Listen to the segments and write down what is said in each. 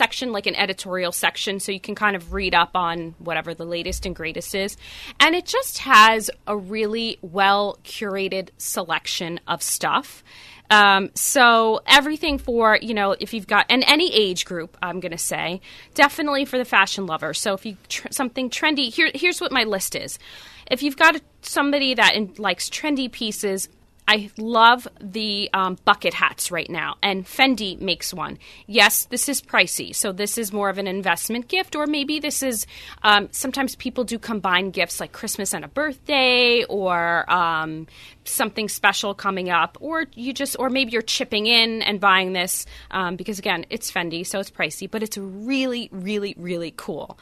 section, like an editorial section, so you can kind of read up on whatever the latest and greatest is. And it just has a really well curated selection of stuff. Um, so everything for you know if you've got and any age group, I'm to say definitely for the fashion lover. So if you tr- something trendy, here here's what my list is. If you've got somebody that in, likes trendy pieces, I love the um, bucket hats right now, and Fendi makes one. Yes, this is pricey, so this is more of an investment gift, or maybe this is um, sometimes people do combine gifts like Christmas and a birthday, or um, something special coming up, or you just, or maybe you're chipping in and buying this um, because again, it's Fendi, so it's pricey, but it's really, really, really cool.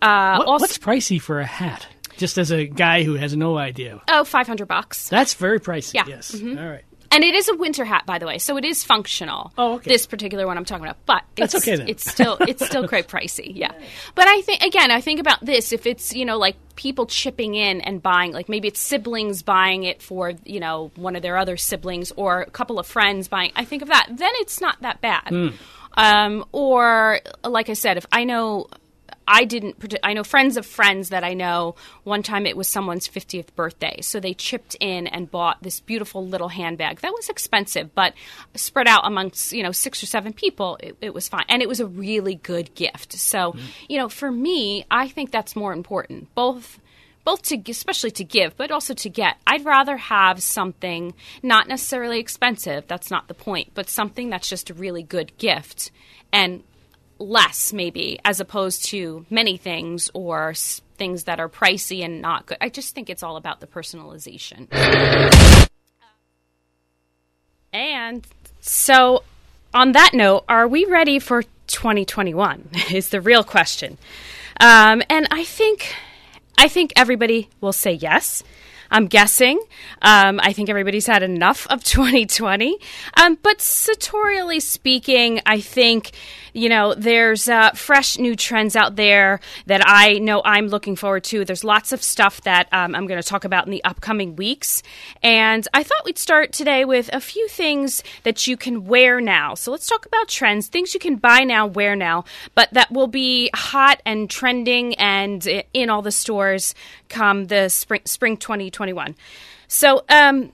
Uh, what, also, what's pricey for a hat? Just as a guy who has no idea. Oh, 500 bucks. That's very pricey. Yeah. Yes. Mm-hmm. All right. And it is a winter hat, by the way, so it is functional. Oh, okay. This particular one I'm talking about, but that's okay. Then. It's still it's still quite pricey, yeah. But I think again, I think about this if it's you know like people chipping in and buying, like maybe it's siblings buying it for you know one of their other siblings or a couple of friends buying. I think of that, then it's not that bad. Mm. Um, or like I said, if I know I didn't. I know friends of friends that I know. One time it was someone's 50th birthday, so they chipped in and bought this beautiful little handbag that was expensive, but spread out amongst you know six or seven people, it, it was fine, and it was a really good gift. So mm. you know, for me, I think that's more important. Both both to especially to give but also to get i'd rather have something not necessarily expensive that's not the point but something that's just a really good gift and less maybe as opposed to many things or things that are pricey and not good. I just think it's all about the personalization. and so on that note, are we ready for 2021 is the real question. Um, and I think I think everybody will say yes. I'm guessing. Um, I think everybody's had enough of 2020. Um, but sartorially speaking, I think you know, there's uh, fresh new trends out there that I know I'm looking forward to. There's lots of stuff that um, I'm going to talk about in the upcoming weeks. And I thought we'd start today with a few things that you can wear now. So let's talk about trends, things you can buy now, wear now, but that will be hot and trending and in all the stores come the spring, spring 2021. So, um,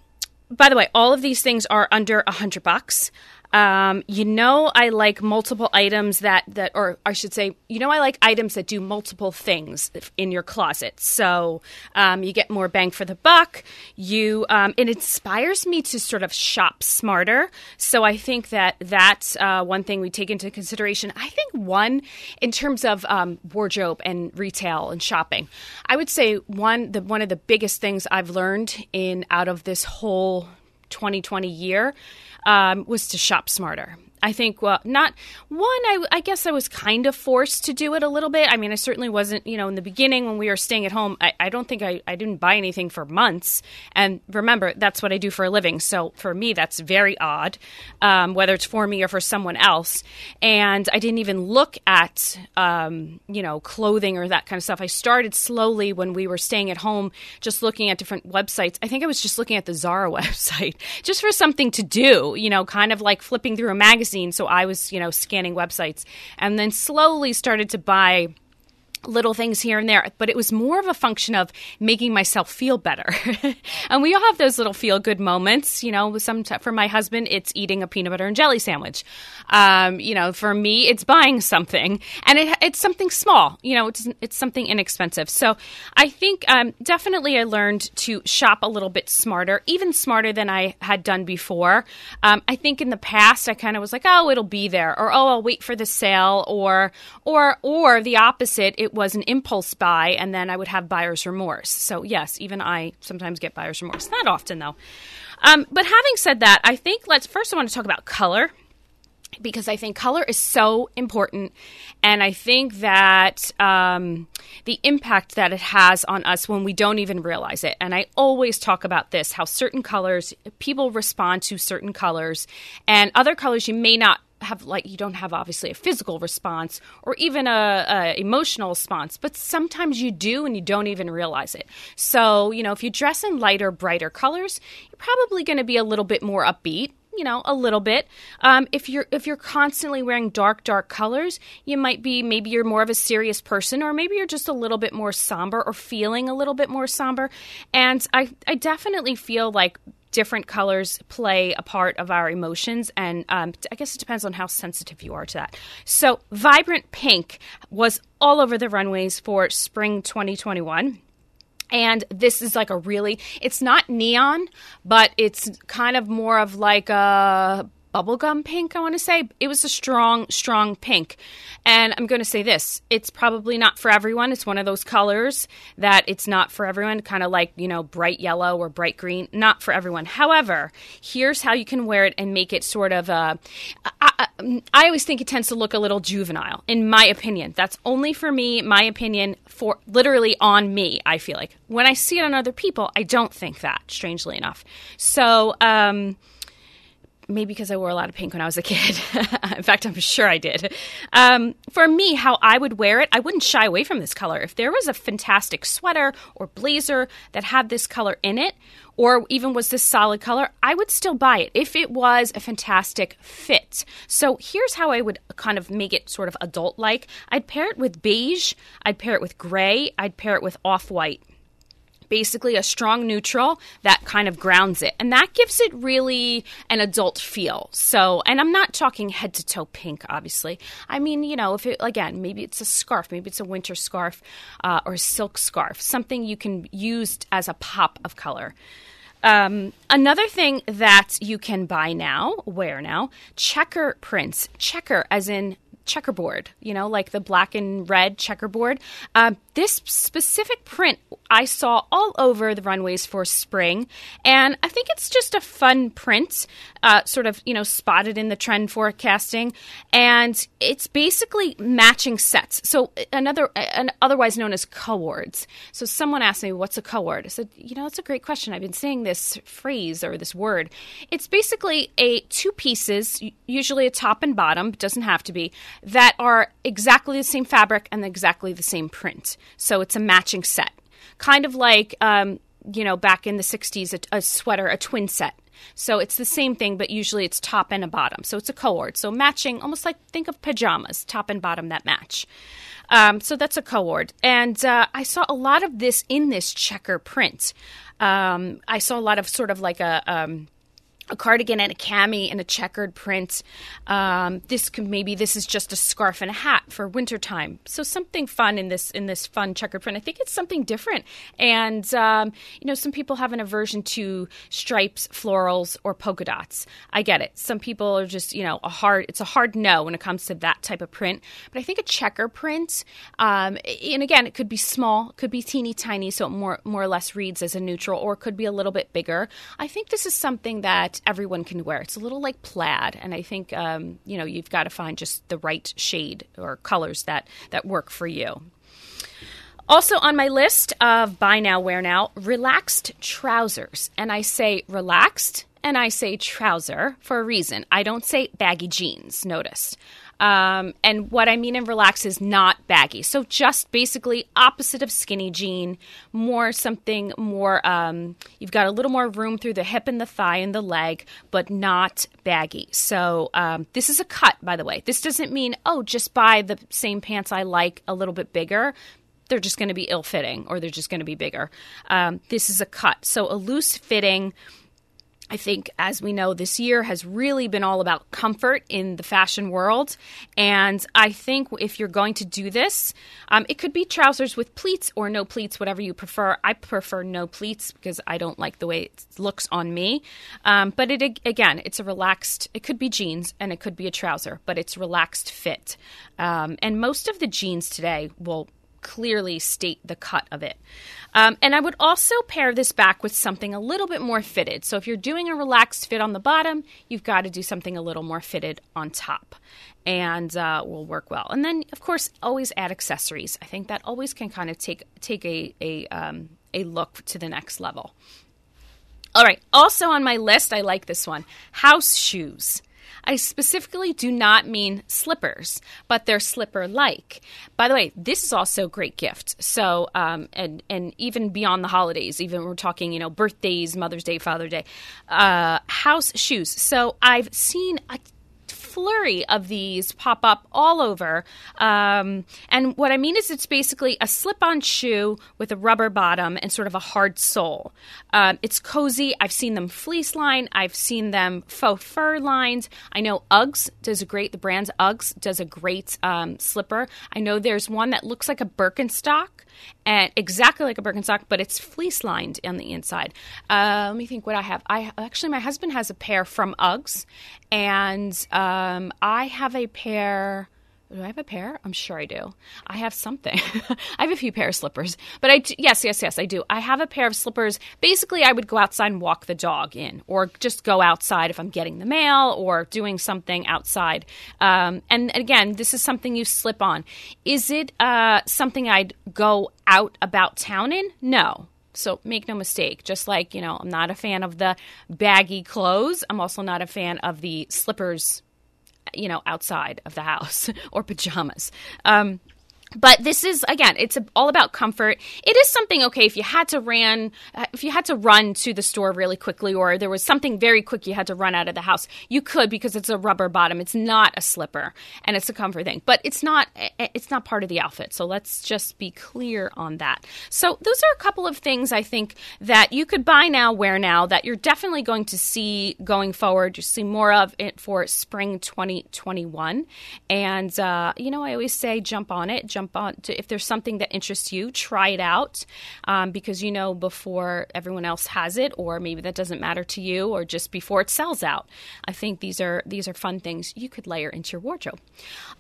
by the way, all of these things are under a hundred bucks. Um, you know, I like multiple items that that, or I should say, you know, I like items that do multiple things in your closet. So um, you get more bang for the buck. You um, it inspires me to sort of shop smarter. So I think that that's uh, one thing we take into consideration. I think one in terms of um, wardrobe and retail and shopping, I would say one the one of the biggest things I've learned in out of this whole 2020 year um, was to shop smarter. I think, well, not one, I, I, guess I was kind of forced to do it a little bit. I mean, I certainly wasn't, you know, in the beginning when we were staying at home, I, I don't think I, I didn't buy anything for months. And remember, that's what I do for a living. So for me, that's very odd, um, whether it's for me or for someone else. And I didn't even look at, um, you know, clothing or that kind of stuff. I started slowly when we were staying at home, just looking at different websites. I think I was just looking at the Zara website just for something to do, you know, kind of like flipping through a magazine magazine, so I was, you know, scanning websites and then slowly started to buy little things here and there, but it was more of a function of making myself feel better. and we all have those little feel good moments. You know, some t- for my husband, it's eating a peanut butter and jelly sandwich. Um, you know, for me, it's buying something, and it, it's something small. You know, it's it's something inexpensive. So I think um, definitely I learned to shop a little bit smarter, even smarter than I had done before. Um, I think in the past I kind of was like, oh, it'll be there, or oh, I'll wait for the sale, or or or the opposite. It was an impulse buy, and then I would have buyer's remorse. So, yes, even I sometimes get buyer's remorse. Not often, though. Um, but having said that, I think let's first I want to talk about color because I think color is so important. And I think that um, the impact that it has on us when we don't even realize it. And I always talk about this how certain colors, people respond to certain colors, and other colors you may not have like you don't have obviously a physical response or even a, a, emotional response but sometimes you do and you don't even realize it. So you know if you dress in lighter brighter colors you're probably going to be a little bit more upbeat you know a little bit. Um, if you're if you're constantly wearing dark dark colors you might be maybe you're more of a serious person or maybe you're just a little bit more somber or feeling a little bit more somber. And i i definitely feel like different colors play a part of our emotions and um, i guess it depends on how sensitive you are to that. So vibrant pink was all over the runways for spring 2021 and this is like a really, it's not neon, but it's kind of more of like a bubblegum pink, I want to say. It was a strong, strong pink. And I'm going to say this it's probably not for everyone. It's one of those colors that it's not for everyone, kind of like, you know, bright yellow or bright green. Not for everyone. However, here's how you can wear it and make it sort of a. I, I, I always think it tends to look a little juvenile, in my opinion. That's only for me, my opinion, for literally on me, I feel like. When I see it on other people, I don't think that, strangely enough. So, um, maybe because I wore a lot of pink when I was a kid. In fact, I'm sure I did. Um, for me, how I would wear it, I wouldn't shy away from this color. If there was a fantastic sweater or blazer that had this color in it, or even was this solid color, I would still buy it if it was a fantastic fit. So here's how I would kind of make it sort of adult like I'd pair it with beige, I'd pair it with gray, I'd pair it with off white basically a strong neutral that kind of grounds it. And that gives it really an adult feel. So, and I'm not talking head to toe pink, obviously. I mean, you know, if it, again, maybe it's a scarf, maybe it's a winter scarf uh, or silk scarf, something you can use as a pop of color. Um, another thing that you can buy now, wear now, checker prints. Checker, as in checkerboard, you know, like the black and red checkerboard. Um, this specific print I saw all over the runways for spring, and I think it's just a fun print, uh, sort of, you know, spotted in the trend forecasting, and it's basically matching sets. So another, an, otherwise known as coords. So someone asked me, "What's a coord?" I said, "You know, that's a great question. I've been saying this phrase or this word. It's basically a two pieces, usually a top and bottom, doesn't have to be, that are exactly the same fabric and exactly the same print. So it's a matching set. Kind of like, um, you know, back in the 60s, a, a sweater, a twin set. So it's the same thing, but usually it's top and a bottom. So it's a coord. So matching, almost like think of pajamas, top and bottom that match. Um, so that's a coord. And uh, I saw a lot of this in this checker print. Um, I saw a lot of sort of like a. Um, a cardigan and a cami and a checkered print. Um, this could maybe this is just a scarf and a hat for wintertime. So something fun in this in this fun checkered print. I think it's something different. And um, you know, some people have an aversion to stripes, florals, or polka dots. I get it. Some people are just you know a hard. It's a hard no when it comes to that type of print. But I think a checker print, um, and again, it could be small, could be teeny tiny, so it more more or less reads as a neutral, or could be a little bit bigger. I think this is something that everyone can wear. It's a little like plaid, and I think um, you know you've got to find just the right shade or colors that that work for you. Also on my list of buy now, wear now, relaxed trousers. And I say relaxed and I say trouser for a reason. I don't say baggy jeans, notice. Um, and what I mean in relax is not baggy. So just basically opposite of skinny jean, more something more, um, you've got a little more room through the hip and the thigh and the leg, but not baggy. So um, this is a cut, by the way. This doesn't mean, oh, just buy the same pants I like a little bit bigger they're just going to be ill fitting or they're just going to be bigger. Um, this is a cut. So a loose fitting I think, as we know, this year has really been all about comfort in the fashion world. And I think if you're going to do this, um, it could be trousers with pleats or no pleats, whatever you prefer. I prefer no pleats because I don't like the way it looks on me. Um, but it again, it's a relaxed. It could be jeans and it could be a trouser, but it's relaxed fit. Um, and most of the jeans today will clearly state the cut of it. Um, and I would also pair this back with something a little bit more fitted. So if you're doing a relaxed fit on the bottom, you've got to do something a little more fitted on top and uh, will work well. And then, of course, always add accessories. I think that always can kind of take take a a, um, a look to the next level. All right. Also on my list, I like this one: house shoes. I specifically do not mean slippers, but they're slipper like. By the way, this is also a great gift. So, um, and, and even beyond the holidays, even we're talking, you know, birthdays, Mother's Day, Father's Day, uh, house shoes. So I've seen a flurry of these pop up all over. Um, and what I mean is, it's basically a slip on shoe with a rubber bottom and sort of a hard sole. Um, it's cozy. I've seen them fleece line, I've seen them faux fur lines. I know Uggs does a great, the brand's Uggs does a great um, slipper. I know there's one that looks like a Birkenstock and exactly like a Birkenstock, but it's fleece lined on the inside. Uh, let me think what I have. I actually my husband has a pair from Uggs, and um, I have a pair do I have a pair? I'm sure I do. I have something. I have a few pair of slippers, but I yes, yes, yes, I do. I have a pair of slippers. Basically, I would go outside and walk the dog in, or just go outside if I'm getting the mail or doing something outside. Um, and again, this is something you slip on. Is it uh, something I'd go out about town in? No. So make no mistake, just like, you know, I'm not a fan of the baggy clothes, I'm also not a fan of the slippers you know, outside of the house or pajamas. Um, but this is again it's all about comfort. It is something okay if you had to ran uh, if you had to run to the store really quickly or there was something very quick you had to run out of the house you could because it's a rubber bottom. It's not a slipper and it's a comfort thing. But it's not it's not part of the outfit. So let's just be clear on that. So those are a couple of things i think that you could buy now wear now that you're definitely going to see going forward. You see more of it for spring 2021 and uh, you know i always say jump on it jump on to if there's something that interests you, try it out um, because you know before everyone else has it, or maybe that doesn't matter to you, or just before it sells out. I think these are these are fun things you could layer into your wardrobe.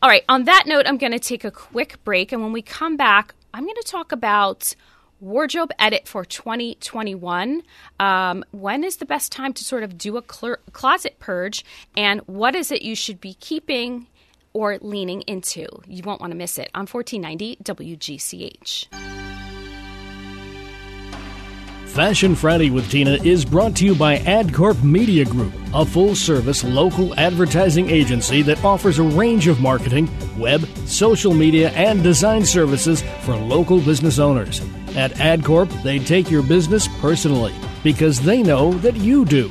All right, on that note, I'm going to take a quick break, and when we come back, I'm going to talk about wardrobe edit for 2021 um, when is the best time to sort of do a cl- closet purge and what is it you should be keeping or leaning into. You won't want to miss it on 1490 WGCH. Fashion Friday with Tina is brought to you by AdCorp Media Group, a full service local advertising agency that offers a range of marketing, web, social media, and design services for local business owners. At AdCorp, they take your business personally because they know that you do.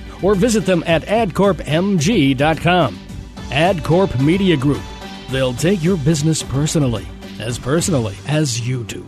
or visit them at adcorpmg.com. AdCorp Media Group. They'll take your business personally, as personally as you do.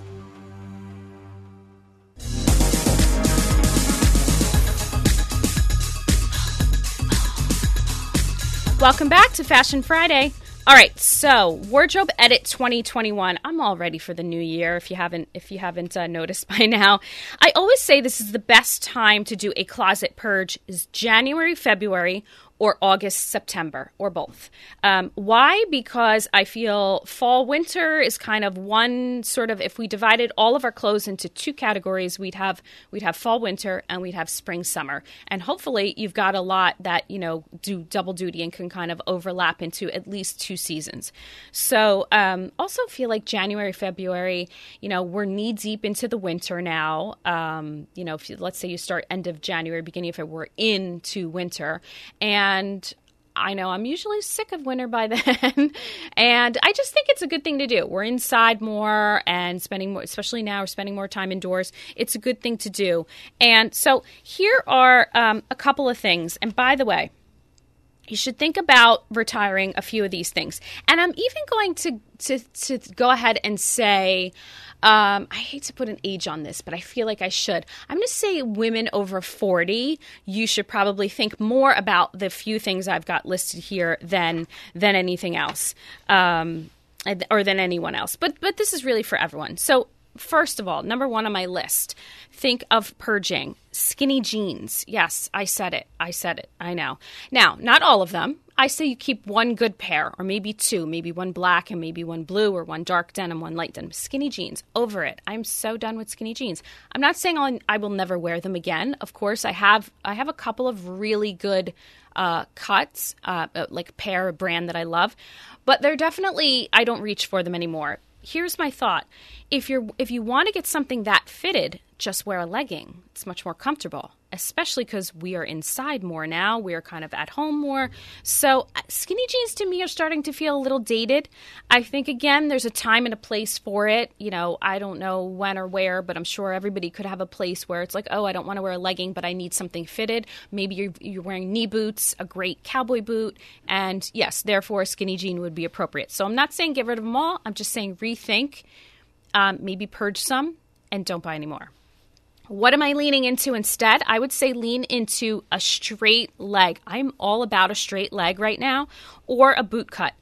Welcome back to Fashion Friday. All right, so wardrobe edit 2021. I'm all ready for the new year. If you haven't, if you haven't uh, noticed by now, I always say this is the best time to do a closet purge is January, February, or August, September, or both. Um, why? Because I feel fall, winter is kind of one sort of. If we divided all of our clothes into two categories, we'd have we'd have fall, winter, and we'd have spring, summer. And hopefully, you've got a lot that you know do double duty and can kind of overlap into at least two seasons. So, um, also feel like January, February, you know, we're knee deep into the winter now. Um, you know, if you, let's say you start end of January, beginning of February, we're into winter, and and I know I'm usually sick of winter by then. and I just think it's a good thing to do. We're inside more and spending more, especially now, we're spending more time indoors. It's a good thing to do. And so here are um, a couple of things. And by the way, you should think about retiring a few of these things. And I'm even going to, to, to go ahead and say, um, I hate to put an age on this, but I feel like I should. I'm going to say women over 40, you should probably think more about the few things I've got listed here than than anything else. Um, or than anyone else. But but this is really for everyone. So first of all, number one on my list, think of purging. Skinny jeans. Yes, I said it. I said it. I know. Now, not all of them. I say you keep one good pair, or maybe two, maybe one black and maybe one blue, or one dark denim, one light denim. Skinny jeans, over it. I'm so done with skinny jeans. I'm not saying I'll, I will never wear them again. Of course, I have. I have a couple of really good uh, cuts, uh, like pair brand that I love, but they're definitely I don't reach for them anymore. Here's my thought: if you're if you want to get something that fitted, just wear a legging. It's much more comfortable especially because we are inside more now. We're kind of at home more. So, uh, skinny jeans to me are starting to feel a little dated. I think, again, there's a time and a place for it. You know, I don't know when or where, but I'm sure everybody could have a place where it's like, oh, I don't want to wear a legging, but I need something fitted. Maybe you're, you're wearing knee boots, a great cowboy boot, and yes, therefore, a skinny jean would be appropriate. So, I'm not saying get rid of them all. I'm just saying rethink, um, maybe purge some, and don't buy any more. What am I leaning into instead? I would say lean into a straight leg. I'm all about a straight leg right now or a boot cut.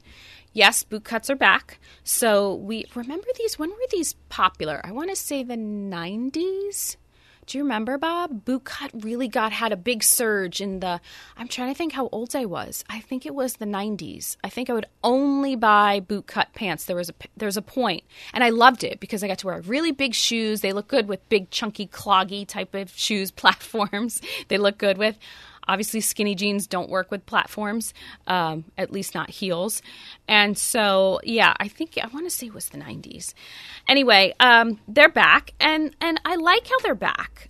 Yes, boot cuts are back. So we remember these when were these popular? I want to say the 90s. Do you remember, Bob? Boot cut really got had a big surge in the. I'm trying to think how old I was. I think it was the 90s. I think I would only buy boot cut pants. There was a there was a point, and I loved it because I got to wear really big shoes. They look good with big, chunky, cloggy type of shoes platforms. they look good with. Obviously, skinny jeans don't work with platforms, um, at least not heels. And so, yeah, I think I want to say it was the 90s. Anyway, um, they're back, and and I like how they're back.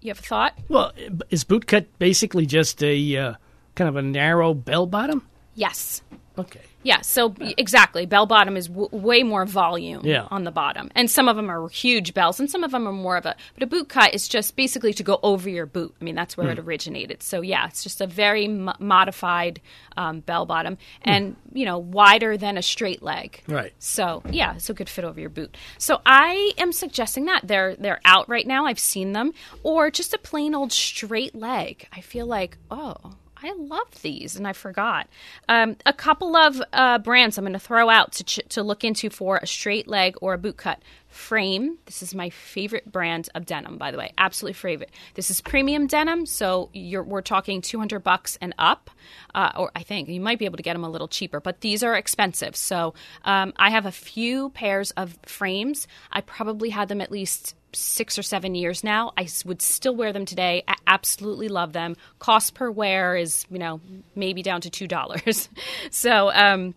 You have a thought? Well, is bootcut basically just a uh, kind of a narrow bell bottom? Yes. Okay. Yeah, so exactly. Bell bottom is w- way more volume yeah. on the bottom. And some of them are huge bells, and some of them are more of a. But a boot cut is just basically to go over your boot. I mean, that's where mm. it originated. So, yeah, it's just a very m- modified um, bell bottom and, mm. you know, wider than a straight leg. Right. So, yeah, so it could fit over your boot. So, I am suggesting that. They're, they're out right now. I've seen them. Or just a plain old straight leg. I feel like, oh, I love these, and I forgot. Um, a couple of uh, brands I'm going to throw out to, ch- to look into for a straight leg or a boot cut. Frame. This is my favorite brand of denim, by the way. Absolutely favorite. This is premium denim, so we're talking 200 bucks and up, uh, or I think you might be able to get them a little cheaper, but these are expensive. So um, I have a few pairs of frames. I probably had them at least six or seven years now. I would still wear them today. I absolutely love them. Cost per wear is, you know, maybe down to $2. so, um,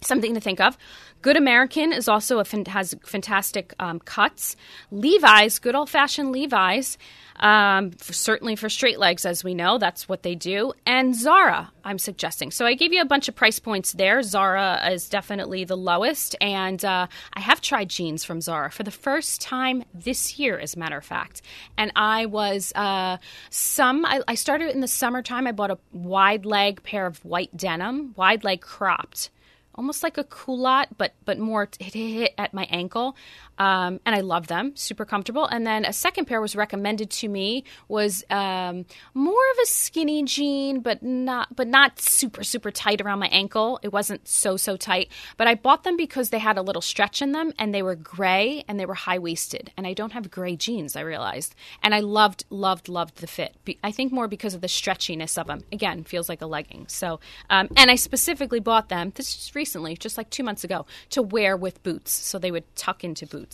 something to think of. Good American is also a has fantastic um, cuts. Levi's, good old fashioned Levi's, um, for, certainly for straight legs, as we know, that's what they do. And Zara, I'm suggesting. So I gave you a bunch of price points there. Zara is definitely the lowest, and uh, I have tried jeans from Zara for the first time this year, as a matter of fact. And I was uh, some. I, I started in the summertime. I bought a wide leg pair of white denim, wide leg cropped almost like a culotte, but but more hit, hit at my ankle. Um, and I love them, super comfortable. And then a second pair was recommended to me was um, more of a skinny jean, but not but not super super tight around my ankle. It wasn't so so tight, but I bought them because they had a little stretch in them, and they were gray and they were high waisted. And I don't have gray jeans, I realized, and I loved loved loved the fit. I think more because of the stretchiness of them. Again, feels like a legging. So, um, and I specifically bought them. This is recently, just like two months ago, to wear with boots, so they would tuck into boots.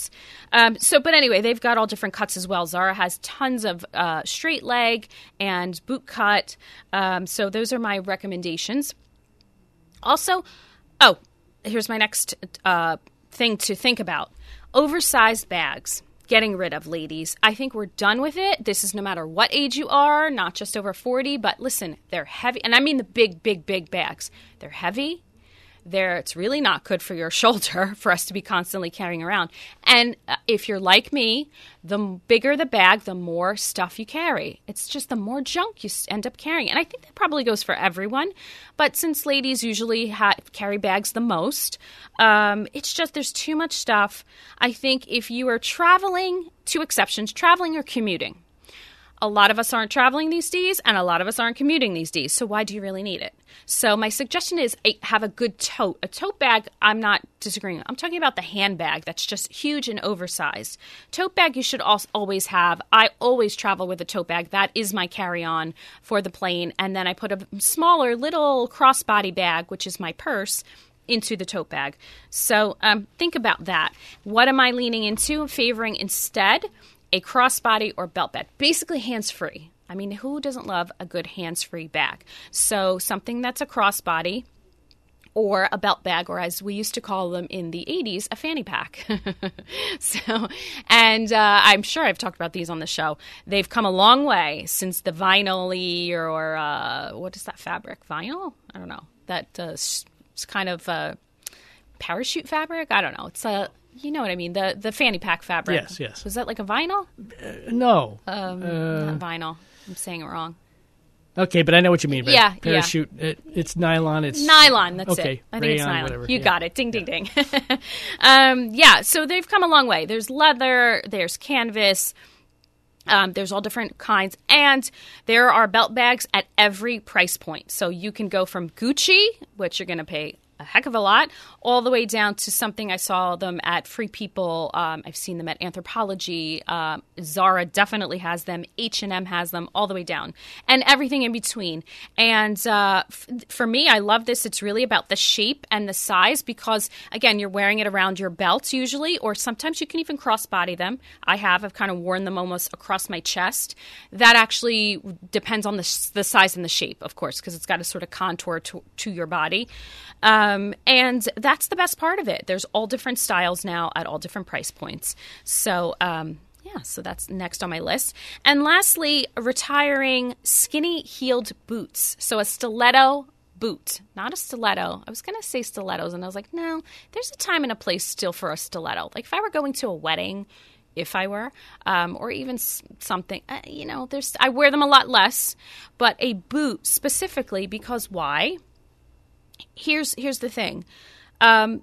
Um, so, but anyway, they've got all different cuts as well. Zara has tons of uh, straight leg and boot cut. Um, so those are my recommendations. Also, oh, here's my next uh, thing to think about: oversized bags getting rid of, ladies. I think we're done with it. This is no matter what age you are, not just over 40, but listen, they're heavy. And I mean the big, big, big bags. They're heavy, there it's really not good for your shoulder for us to be constantly carrying around. And uh, if you're like me the bigger the bag the more stuff you carry. It's just the more junk you end up carrying. And i think that probably goes for everyone. But since ladies usually ha- carry bags the most um, it's just there's too much stuff. I think if you are traveling two exceptions traveling or commuting a lot of us aren't traveling these days and a lot of us aren't commuting these days. So why do you really need it? So my suggestion is have a good tote. A tote bag, I'm not disagreeing. I'm talking about the handbag that's just huge and oversized. Tote bag you should always have. I always travel with a tote bag. That is my carry-on for the plane and then I put a smaller little crossbody bag, which is my purse into the tote bag. So um, think about that. What am I leaning into? Favoring instead a crossbody or belt bag, basically hands free. I mean, who doesn't love a good hands free bag? So something that's a crossbody or a belt bag, or as we used to call them in the 80s, a fanny pack. so, and uh, I'm sure I've talked about these on the show. They've come a long way since the vinyl or, uh, what is that fabric? Vinyl? I don't know. That uh, kind of parachute fabric. I don't know. It's a you know what I mean the the fanny pack fabric. Yes, yes. Was that like a vinyl? Uh, no, um, not vinyl. I'm saying it wrong. Okay, but I know what you mean. Yeah, parachute. Yeah. It, it's nylon. It's nylon. That's okay, it. I think rayon, it's nylon. Whatever. You yeah. got it. Ding, ding, ding. um, yeah. So they've come a long way. There's leather. There's canvas. Um, there's all different kinds, and there are belt bags at every price point. So you can go from Gucci, which you're going to pay a heck of a lot, all the way down to something I saw them at Free People. Um, I've seen them at Anthropologie. Uh, Zara definitely has them. H and M has them, all the way down, and everything in between. And uh, f- for me, I love this. It's really about the shape and the size because, again, you're wearing it around your belt usually, or sometimes you can even crossbody them. I have. I've kind of worn them almost across my chest. That actually depends on the, sh- the size and the shape, of course, because it's got a sort of contour to, to your body. Um, and that's the best part of it. There's all different styles now at all different price points. So, um, yeah, so that's next on my list. And lastly, retiring skinny heeled boots. So a stiletto boot, not a stiletto. I was going to say stilettos, and I was like, no, there's a time and a place still for a stiletto. Like if I were going to a wedding, if I were, um, or even something, uh, you know, there's I wear them a lot less, but a boot specifically because why? Here's here's the thing. Um,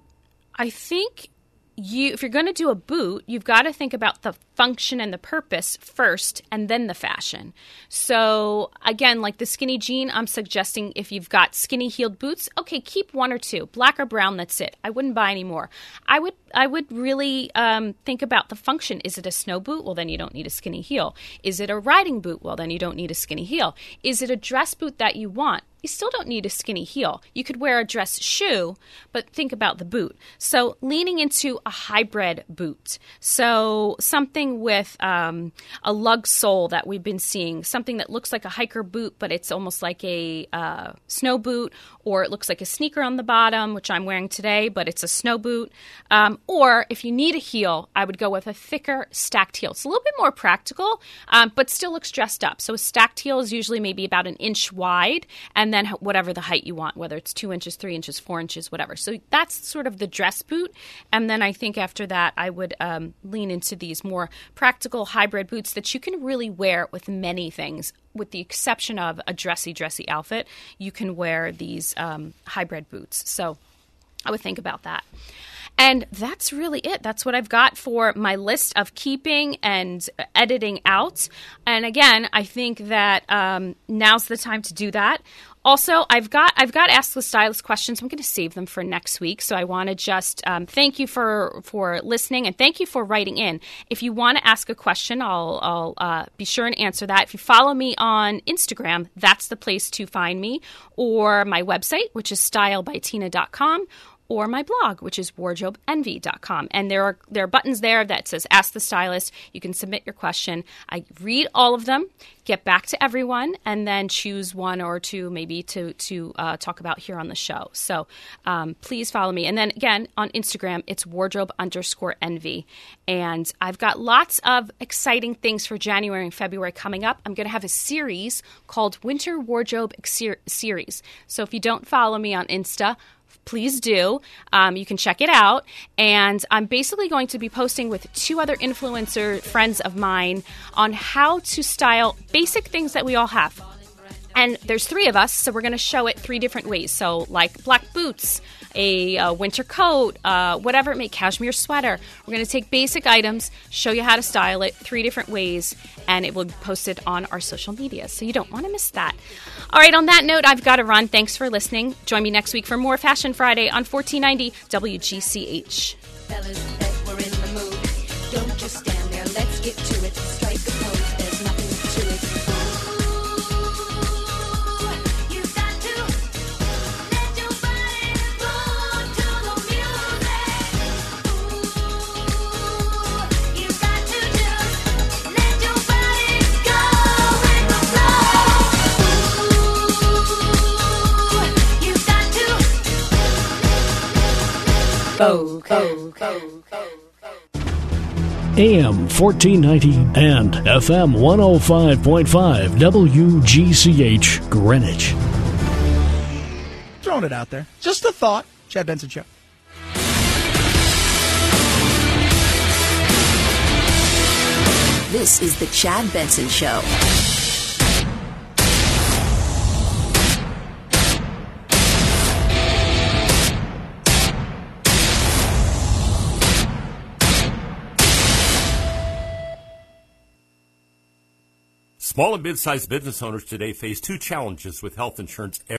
I think you if you're going to do a boot, you've got to think about the function and the purpose first and then the fashion. So again, like the skinny jean, I'm suggesting if you've got skinny heeled boots, okay, keep one or two, black or brown, that's it. I wouldn't buy any more. I would I would really um, think about the function. Is it a snow boot? Well, then you don't need a skinny heel. Is it a riding boot? Well, then you don't need a skinny heel. Is it a dress boot that you want? You still don't need a skinny heel. You could wear a dress shoe, but think about the boot. So, leaning into a hybrid boot. So, something with um, a lug sole that we've been seeing, something that looks like a hiker boot, but it's almost like a uh, snow boot, or it looks like a sneaker on the bottom, which I'm wearing today, but it's a snow boot. Um, or if you need a heel, I would go with a thicker stacked heel. It's a little bit more practical, um, but still looks dressed up. So, a stacked heel is usually maybe about an inch wide, and then whatever the height you want, whether it's two inches, three inches, four inches, whatever. So that's sort of the dress boot. And then I think after that, I would um, lean into these more practical hybrid boots that you can really wear with many things. With the exception of a dressy, dressy outfit, you can wear these um, hybrid boots. So I would think about that. And that's really it. That's what I've got for my list of keeping and editing out. And again, I think that um, now's the time to do that. Also, I've got I've got ask the stylist questions. I'm going to save them for next week. So I want to just um, thank you for for listening and thank you for writing in. If you want to ask a question, I'll I'll uh, be sure and answer that. If you follow me on Instagram, that's the place to find me, or my website, which is stylebytina.com or my blog, which is wardrobeenvy.com. And there are there are buttons there that says Ask the Stylist. You can submit your question. I read all of them, get back to everyone, and then choose one or two maybe to to uh, talk about here on the show. So um, please follow me. And then again on Instagram, it's wardrobe underscore envy. And I've got lots of exciting things for January and February coming up. I'm going to have a series called Winter Wardrobe Series. So if you don't follow me on Insta, please do. Um, you can check it out. And I'm basically going to be posting with two other influencer friends of mine on how to style basic things that we all have And there's three of us, so we're going to show it three different ways. So, like black boots, a uh, winter coat, uh, whatever it may, cashmere sweater. We're going to take basic items, show you how to style it three different ways, and it will be posted on our social media. So you don't want to miss that. All right, on that note, I've got to run. Thanks for listening. Join me next week for more Fashion Friday on 1490 WGCH. Fellas, AM 1490 and FM 105.5 WGCH Greenwich. Throwing it out there. Just a thought. Chad Benson Show. This is the Chad Benson Show. Small and mid-sized business owners today face two challenges with health insurance